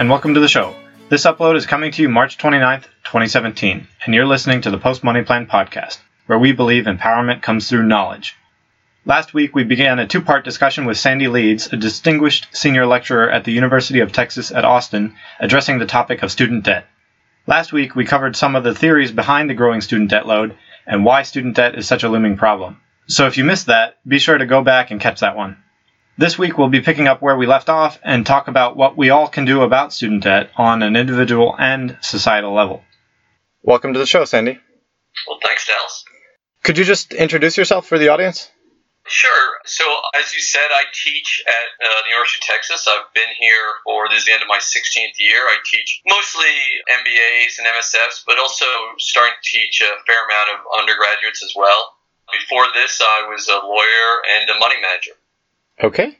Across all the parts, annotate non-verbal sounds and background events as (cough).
and welcome to the show. This upload is coming to you March 29th, 2017, and you're listening to the Post Money Plan podcast, where we believe empowerment comes through knowledge. Last week, we began a two part discussion with Sandy Leeds, a distinguished senior lecturer at the University of Texas at Austin, addressing the topic of student debt. Last week, we covered some of the theories behind the growing student debt load and why student debt is such a looming problem. So if you missed that, be sure to go back and catch that one. This week we'll be picking up where we left off and talk about what we all can do about student debt on an individual and societal level. Welcome to the show, Sandy. Well, thanks, Dallas. Could you just introduce yourself for the audience? Sure. So, as you said, I teach at uh, the University of Texas. I've been here for this is the end of my 16th year. I teach mostly MBAs and MSFs, but also starting to teach a fair amount of undergraduates as well. Before this, I was a lawyer and a money manager. Okay.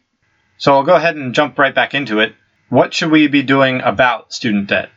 So I'll go ahead and jump right back into it. What should we be doing about student debt?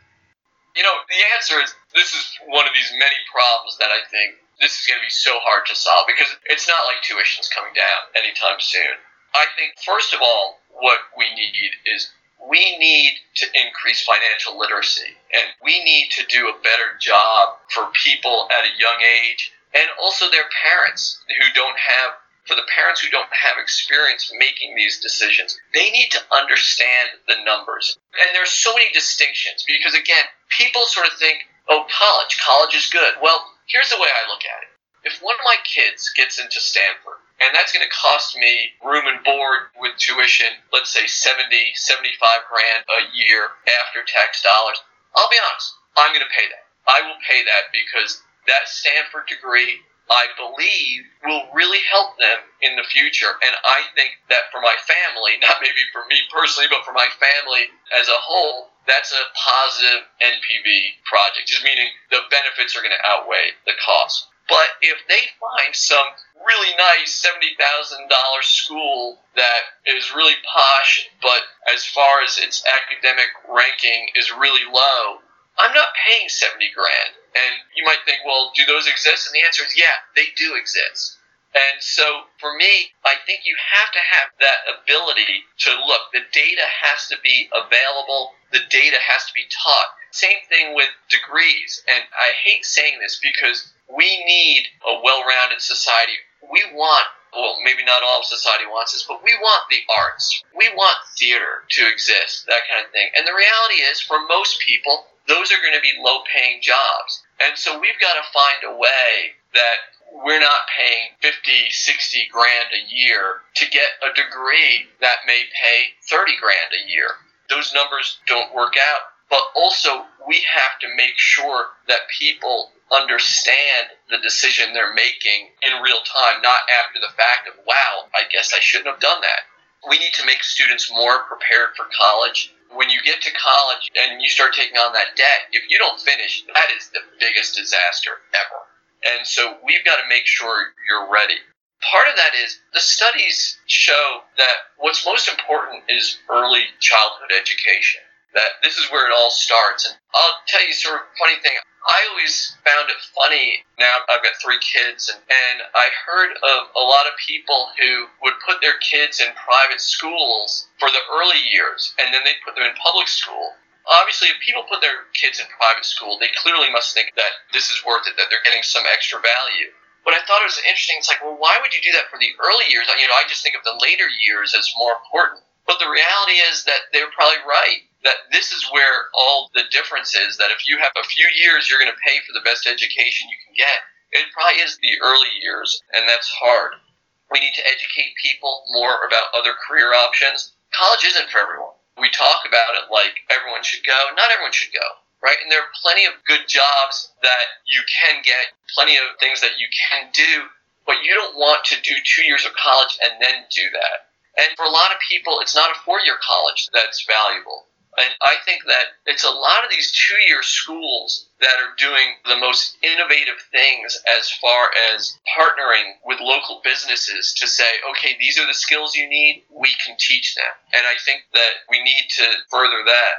You know, the answer is this is one of these many problems that I think this is going to be so hard to solve because it's not like tuition's coming down anytime soon. I think, first of all, what we need is we need to increase financial literacy and we need to do a better job for people at a young age and also their parents who don't have for the parents who don't have experience making these decisions they need to understand the numbers. And there's so many distinctions because again people sort of think oh college college is good. Well here's the way i look at it. If one of my kids gets into stanford and that's going to cost me room and board with tuition let's say 70 75 grand a year after tax dollars i'll be honest i'm going to pay that. I will pay that because that Stanford degree, I believe, will really help them in the future. And I think that for my family, (laughs) not maybe for me personally, but for my family as a whole, that's a positive NPV project, just meaning the benefits are going to outweigh the cost. But if they find some really nice $70,000 school that is really posh, but as far as its academic ranking is really low, I'm not paying 70 grand. And you might think, well, do those exist? And the answer is, yeah, they do exist. And so for me, I think you have to have that ability to look. The data has to be available. The data has to be taught. Same thing with degrees. And I hate saying this because we need a well-rounded society. We want, well, maybe not all of society wants this, but we want the arts. We want theater to exist, that kind of thing. And the reality is, for most people, those are going to be low paying jobs. And so we've got to find a way that we're not paying 50, 60 grand a year to get a degree that may pay 30 grand a year. Those numbers don't work out. But also, we have to make sure that people understand the decision they're making in real time, not after the fact of, wow, I guess I shouldn't have done that. We need to make students more prepared for college when you get to college and you start taking on that debt, if you don't finish, that is the biggest disaster ever. And so we've got to make sure you're ready. Part of that is the studies show that what's most important is early childhood education. That this is where it all starts. And I'll tell you sort of funny thing. I always found it funny. Now I've got three kids, and, and I heard of a lot of people who would put their kids in private schools for the early years, and then they put them in public school. Obviously, if people put their kids in private school, they clearly must think that this is worth it, that they're getting some extra value. But I thought it was interesting. It's like, well, why would you do that for the early years? You know, I just think of the later years as more important. But the reality is that they're probably right that this is where all the difference is that if you have a few years you're going to pay for the best education you can get. It probably is the early years and that's hard. We need to educate people more about other career options. College isn't for everyone. We talk about it like everyone should go. Not everyone should go right? And there are plenty of good jobs that you can get plenty of things that you can do but you don't want to do two years of college and then do that. And for a lot of people it's not a four year college that's valuable and I think that it's a lot of these two year schools that are doing the most innovative things as far as partnering with local businesses to say, okay, these are the skills you need, we can teach them. And I think that we need to further that.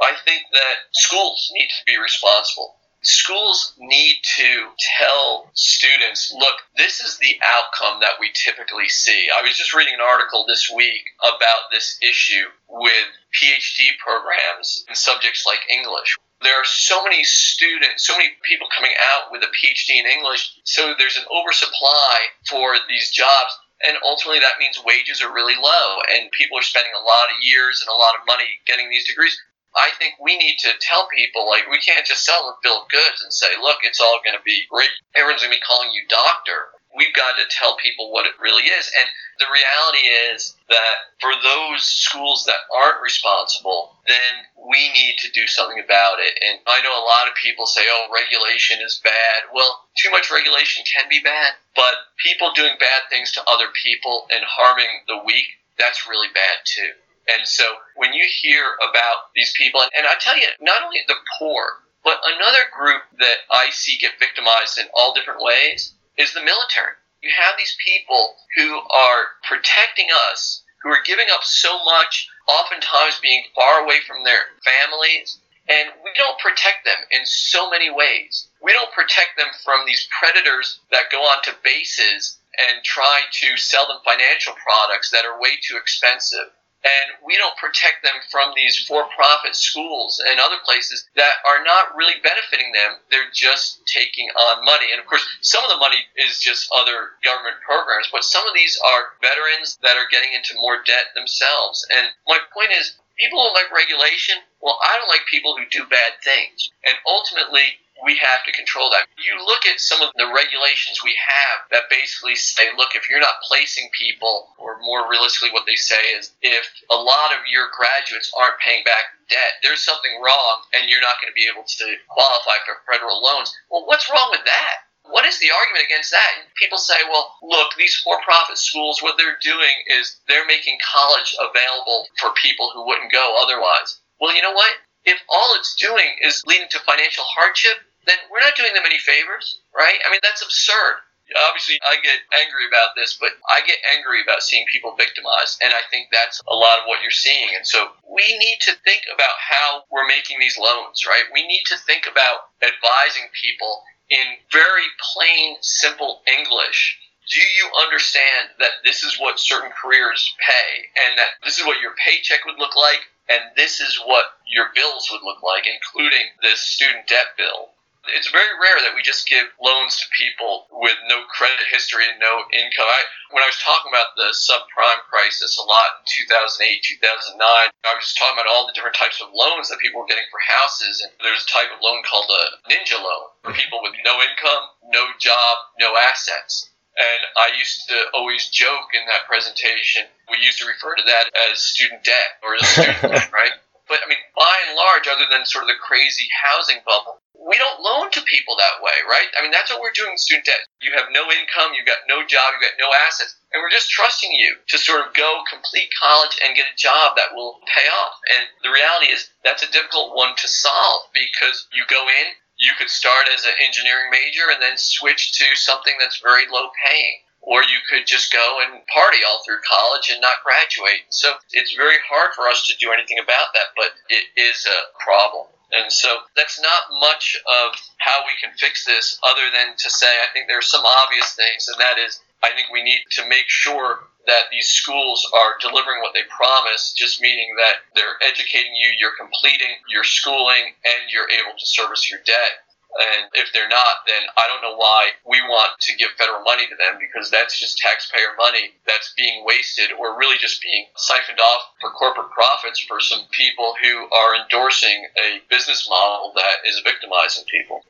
I think that schools need to be responsible. Schools need to tell students, look, this is the outcome that we typically see. I was just reading an article this week about this issue with PhD programs in subjects like English. There are so many students, so many people coming out with a PhD in English, so there's an oversupply for these jobs and ultimately that means wages are really low and people are spending a lot of years and a lot of money getting these degrees I think we need to tell people like we can't just sell them of goods and say, look, it's all going to be great. Everyone's going to be calling you doctor. We've got to tell people what it really is. And the reality is that for those schools that aren't responsible, then we need to do something about it. And I know a lot of people say, oh, regulation is bad. Well, too much regulation can be bad, but people doing bad things to other people and harming the weak, that's really bad too. And so when you hear about these people, and I tell you, not only the poor, but another group that I see get victimized in all different ways is the military. You have these people who are protecting us, who are giving up so much, oftentimes being far away from their families, and we don't protect them in so many ways. We don't protect them from these predators that go onto bases and try to sell them financial products that are way too expensive and we don't protect them from these for-profit schools and other places that are not really benefiting them. They're just taking on money. And of course, some of the money is just other government programs, but some of these are veterans that are getting into more debt themselves. And my point is, people don't like regulation. Well, I don't like people who do bad things. And ultimately, we have to control that. You look at some of the regulations we have that basically say, look, if you're not placing people, or more realistically, what they say is, if a lot of your graduates aren't paying back debt, there's something wrong, and you're not going to be able to qualify for federal loans. Well, what's wrong with that? What is the argument against that? People say, well, look, these for profit schools, what they're doing is they're making college available for people who wouldn't go otherwise. Well, you know what? If all it's doing is leading to financial hardship, then we're not doing them any favors, right? I mean, that's absurd. Obviously, I get angry about this, but I get angry about seeing people victimized, and I think that's a lot of what you're seeing. And so we need to think about how we're making these loans, right? We need to think about advising people in very plain, simple English do you understand that this is what certain careers pay and that this is what your paycheck would look like and this is what your bills would look like, including this student debt bill? It's very rare that we just give loans to people with no credit history and no income. I, when I was talking about the subprime crisis a lot in 2008, 2009, I was just talking about all the different types of loans that people were getting for houses. And there's a type of loan called a ninja loan for people with no income, no job, no assets. And I used to always joke in that presentation, we used to refer to that as student debt or student debt, (laughs) right? But I mean, by and large, other than sort of the crazy housing bubble, we don't loan to people that way, right? I mean, that's what we're doing with student debt. You have no income, you've got no job, you've got no assets, and we're just trusting you to sort of go complete college and get a job that will pay off. And the reality is that's a difficult one to solve because you go in, you could start as an engineering major and then switch to something that's very low paying. Or you could just go and party all through college and not graduate. So it's very hard for us to do anything about that, but it is a problem. And so that's not much of how we can fix this other than to say I think there are some obvious things, and that is I think we need to make sure that these schools are delivering what they promise, just meaning that they're educating you, you're completing your schooling, and you're able to service your debt. And if they're not, then I don't know why we want to give federal money to them because that's just taxpayer money that's being wasted or really just being siphoned off for corporate profits for some people who are endorsing a business model that is victimizing people.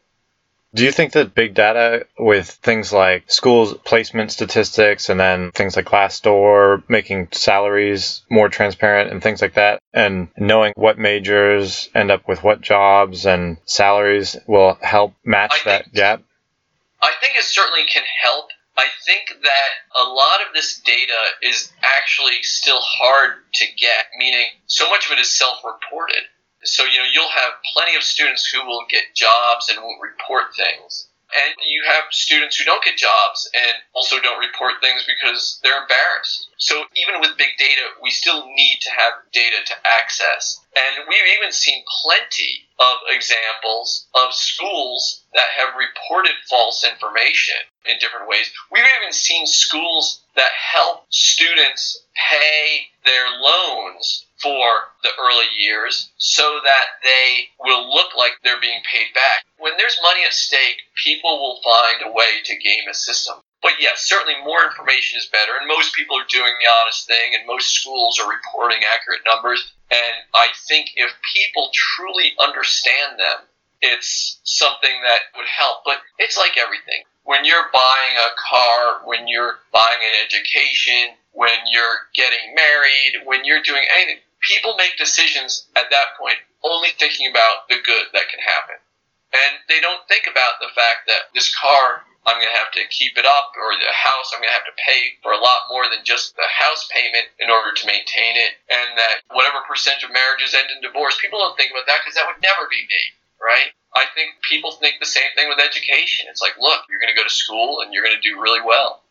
Do you think that big data with things like schools placement statistics and then things like Glassdoor making salaries more transparent and things like that and knowing what majors end up with what jobs and salaries will help match I that think, gap? I think it certainly can help. I think that a lot of this data is actually still hard to get, meaning so much of it is self reported. So, you know, you'll have plenty of students who will get jobs and won't report things. And you have students who don't get jobs and also don't report things because they're embarrassed. So even with big data, we still need to have data to access. And we've even seen plenty of examples of schools that have reported false information in different ways. We've even seen schools that help students pay their loans for the early years so that they will look like they're being paid back. When there's money at stake, people will find a way to game a system. But yes, certainly more information is better, and most people are doing the honest thing, and most schools are reporting accurate numbers. And I think if people truly understand them, it's something that would help. But it's like everything. When you're buying a car, when you're buying an education, when you're getting married, when you're doing anything, people make decisions at that point only thinking about the good that can happen. And they don't think about the fact that this car, I'm going to have to keep it up, or the house, I'm going to have to pay for a lot more than just the house payment in order to maintain it, and that whatever percentage of marriages end in divorce, people don't think about that because that would never be me, right? I think people think the same thing with education. It's like, look, you're going to go to school and you're going to do really well.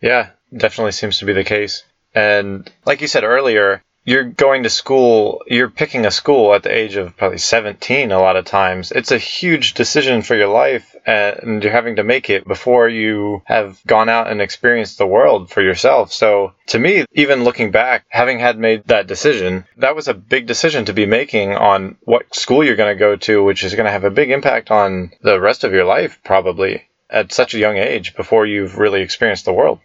Yeah, definitely seems to be the case. And like you said earlier, you're going to school, you're picking a school at the age of probably 17 a lot of times. It's a huge decision for your life and you're having to make it before you have gone out and experienced the world for yourself. So to me, even looking back, having had made that decision, that was a big decision to be making on what school you're going to go to, which is going to have a big impact on the rest of your life probably at such a young age before you've really experienced the world.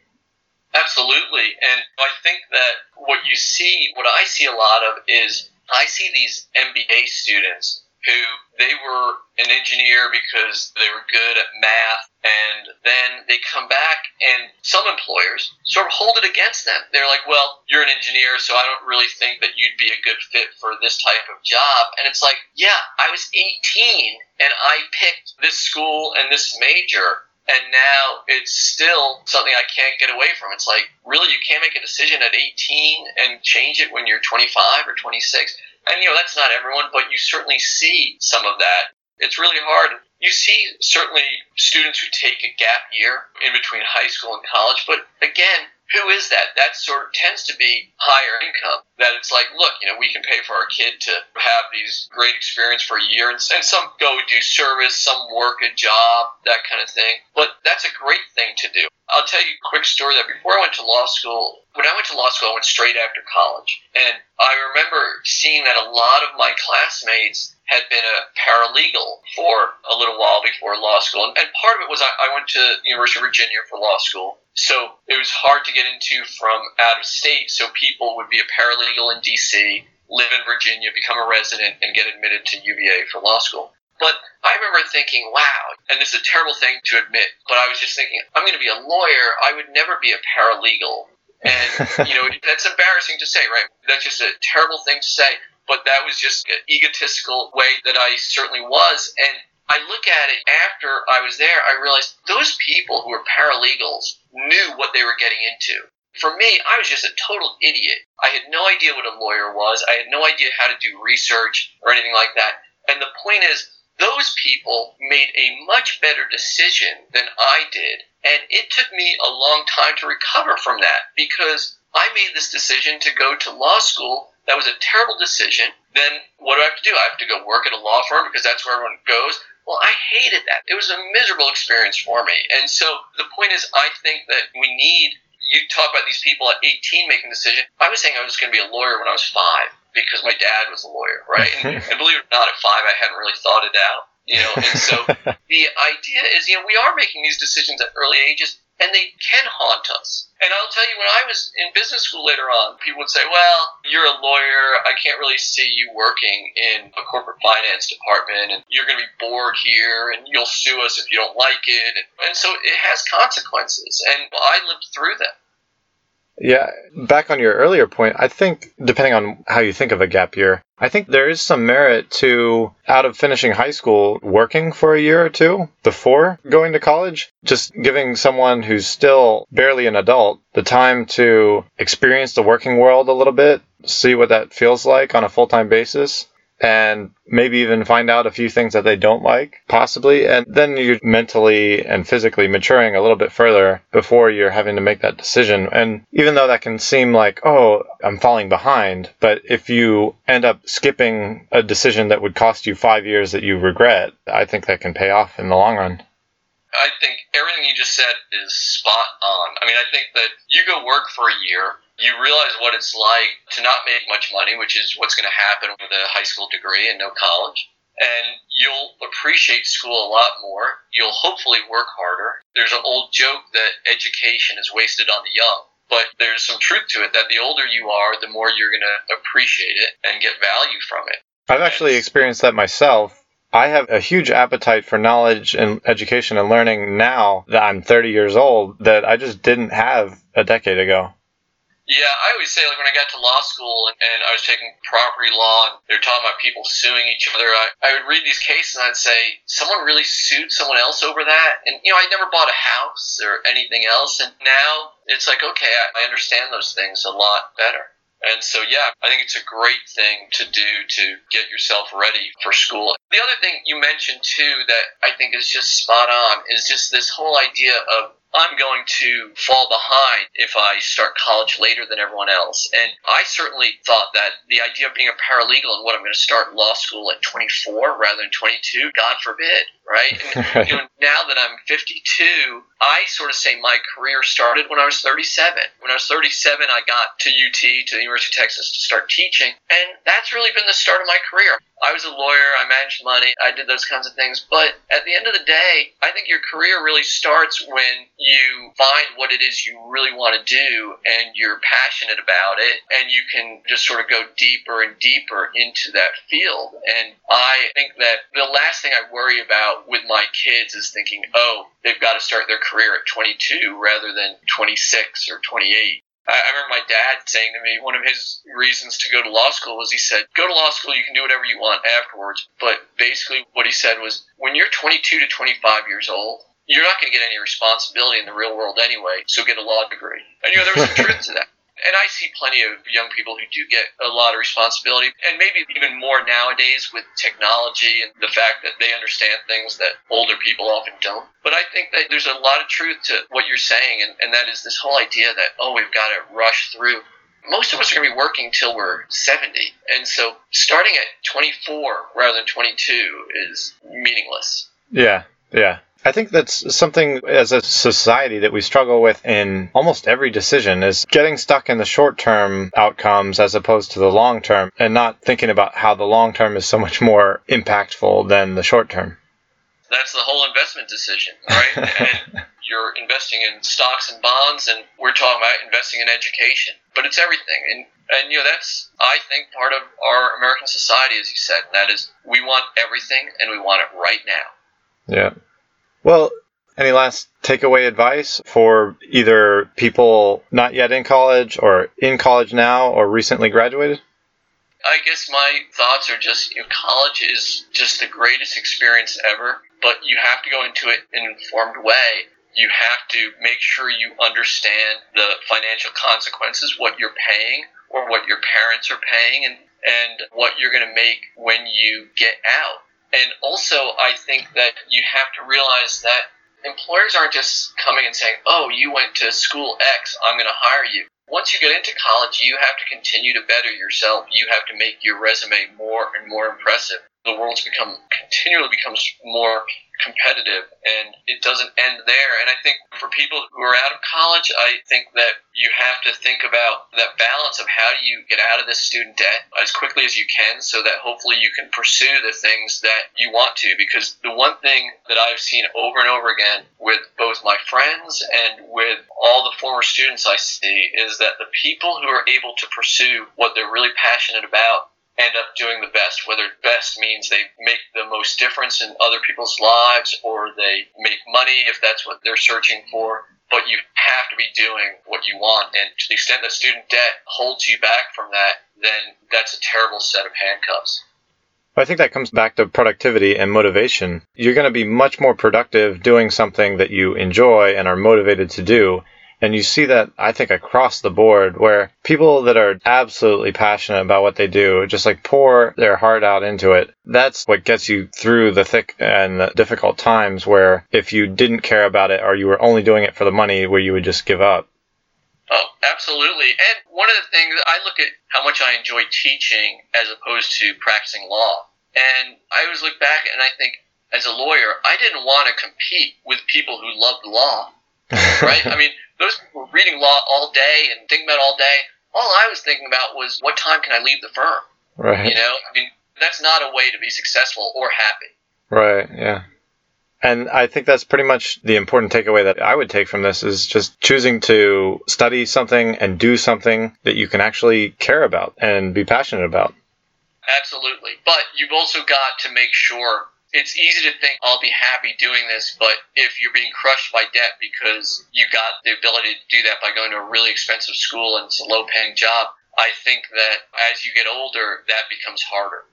Absolutely. And I think that what you see, what I see a lot of is I see these MBA students who they were an engineer because they were good at math and then they come back and some employers sort of hold it against them. They're like, well, you're an engineer, so I don't really think that you'd be a good fit for this type of job. And it's like, yeah, I was 18 and I picked this school and this major and now it's still something I can't get away from. It's like, really, you can't make a decision at 18 and change it when you're 25 or 26. And, you know, that's not everyone, but you certainly see some of that. It's really hard. You see certainly students who take a gap year in between high school and college, but again, who is that? That sort of tends to be higher income. That it's like, look, you know, we can pay for our kid to have these great experience for a year, and, and some go do service, some work a job, that kind of thing. But that's a great thing to do. I'll tell you a quick story that before I went to law school, when I went to law school, I went straight after college. And I remember seeing that a lot of my classmates had been a paralegal for a little while before law school. And part of it was I, I went to University of Virginia for law school. So it was hard to get into from out of state. So people would be a paralegal in D.C., live in Virginia, become a resident, and get admitted to UVA for law school. But I remember thinking, wow, and this is a terrible thing to admit, but I was just thinking, I'm going to be a lawyer. I would never be a paralegal. And, (laughs) you know, that's embarrassing to say, right? That's just a terrible thing to say. But that was just an egotistical way that I certainly was. And I look at it after I was there, I realized those people who were paralegals knew what they were getting into. For me, I was just a total idiot. I had no idea what a lawyer was. I had no idea how to do research or anything like that. And the point is, those people made a much better decision than I did. And it took me a long time to recover from that because I made this decision to go to law school. That was a terrible decision. Then what do I have to do? I have to go work at a law firm because that's where everyone goes. Well, I hated that. It was a miserable experience for me. And so the point is, I think that we need, you talk about these people at 18 making decisions. I was saying I was going to be a lawyer when I was five because my dad was a lawyer, right? and, (laughs) and believe it or not, at five, I hadn't really thought it out. You know, and so (laughs) the idea is, you know, we are making these decisions at early ages and they can haunt us. And I'll tell you, when I was in business school later on, people would say, well, you're a lawyer. I can't really see you working in a corporate finance department, and you're going to be bored here, and you'll sue us if you don't like it. And so it has consequences, and I lived through them. Yeah, back on your earlier point, I think, depending on how you think of a gap year, I think there is some merit to, out of finishing high school, working for a year or two before going to college. Just giving someone who's still barely an adult the time to experience the working world a little bit, see what that feels like on a full time basis. And maybe even find out a few things that they don't like, possibly. And then you're mentally and physically maturing a little bit further before you're having to make that decision. And even though that can seem like, oh, I'm falling behind, but if you end up skipping a decision that would cost you five years that you regret, I think that can pay off in the long run. I think everything you just said is spot on. I mean, I think that you go work for a year, you realize what it's like to not make much money, which is what's going to happen with a high school degree and no college. And you'll appreciate school a lot more. You'll hopefully work harder. There's an old joke that education is wasted on the young, but there's some truth to it that the older you are, the more you're going to appreciate it and get value from it. I've actually experienced that myself I have a huge appetite for knowledge and education and learning now that I'm 30 years old that I just didn't have a decade ago. Yeah, I always say like when I got to law school and, and I was taking property law and they're talking about people suing each other, I, I would read these cases and I'd say someone really sued someone else over that, and you know I never bought a house or anything else, and now it's like okay, I, I understand those things a lot better. And so, yeah, I think it's a great thing to do to get yourself ready for school. The other thing you mentioned too that I think is just spot on is just this whole idea of I'm going to fall behind if I start college later than everyone else. And I certainly thought that the idea of being a paralegal and what I'm going to start law school at 24 rather than 22, God forbid, right? (laughs) And, you know, now that I'm 52, I sort of say my career started when I was 37. When I was 37, I got to UT, to the University of Texas, to start teaching. And that's really been the start of my career. I was a lawyer, I managed money, I did those kinds of things. But at the end of the day, I think your career really starts when you find what it is you really want to do and you're passionate about it and you can just sort of go deeper and deeper into that field. And I think that the last thing I worry about with my kids is thinking, oh, they've got to start their career at 22 rather than 26 or 28. I, remember my dad saying to me one of his reasons to go to law school was he said, "Go to law school, you can do whatever you want afterwards." But basically, what he said was, when you're 22 to 25 years old, you're not going to get any responsibility in the real world anyway. So get a law degree. And you know, there was some truth to that and I see plenty of young people who do get a lot of responsibility, and maybe even more nowadays with technology and the fact that they understand things that older people often don't. But I think that there's a lot of truth to what you're saying, and, and that is this whole idea that, oh, we've got to rush through. Most of us are going to be working till we're 70. And so starting at 24 rather than 22 is meaningless. Yeah, yeah. I think that's something as a society that we struggle with in almost every decision is getting stuck in the short term outcomes as opposed to the long term and not thinking about how the long term is so much more impactful than the short term. That's the whole investment decision, right? (laughs) and you're investing in stocks and bonds and we're talking about investing in education. But it's everything. And and you know that's I think part of our American society as you said, and that is we want everything and we want it right now. Yeah. Well, any last takeaway advice for either people not yet in college or in college now or recently graduated? I guess my thoughts are just you know, college is just the greatest experience ever, but you have to go into it in an informed way. You have to make sure you understand the financial consequences, what you're paying or what your parents are paying, and, and what you're going to make when you get out. And also, I think that you have to realize that employers aren't just coming and saying, oh, you went to school X, I'm going to hire you. Once you get into college, you have to continue to better yourself. You have to make your resume more and more impressive. The world's become continually becomes more competitive and it doesn't end there. And I think for people who are out of college, I think that you have to think about that balance of how do you get out of this student debt as quickly as you can so that hopefully you can pursue the things that you want to. Because the one thing that I've seen over and over again with both my friends and with all the former students I see is that the people who are able to pursue what they're really passionate about end up doing the best. Whether best means they make the most difference in other people's lives or they make money if that's what they're searching for. But you have to be doing what you want. And to the extent that student debt holds you back from that, then that's a terrible set of handcuffs. I think that comes back to productivity and motivation. You're going to be much more productive doing something that you enjoy and are motivated to do And you see that, I think, across the board, where people that are absolutely passionate about what they do, just like pour their heart out into it, that's what gets you through the thick and the difficult times where if you didn't care about it or you were only doing it for the money, where you would just give up. Oh, absolutely. And one of the things, I look at how much I enjoy teaching as opposed to practicing law. And I always look back and I think, as a lawyer, I didn't want to compete with people who loved law. (laughs) right? I mean, those people were reading law all day and thinking about all day. All I was thinking about was what time can I leave the firm? Right. You know, I mean, that's not a way to be successful or happy. Right. Yeah. And I think that's pretty much the important takeaway that I would take from this is just choosing to study something and do something that you can actually care about and be passionate about. Absolutely. But you've also got to make sure it's easy to think I'll be happy doing this, but if you're being crushed by debt because you got the ability to do that by going to a really expensive school and it's a low paying job, I think that as you get older, that becomes harder.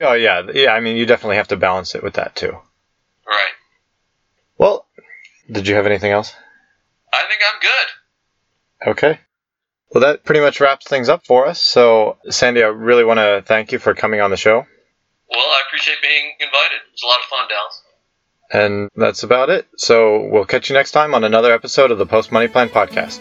Oh yeah, yeah. I mean, you definitely have to balance it with that too. Right. Well, did you have anything else? I think I'm good. Okay. Well, that pretty much wraps things up for us. So, Sandy, I really want to thank you for coming on the show. Well, I appreciate being invited. It was a lot of fun, Dallas. And that's about it. So we'll catch you next time on another episode of the Post Money Plan podcast.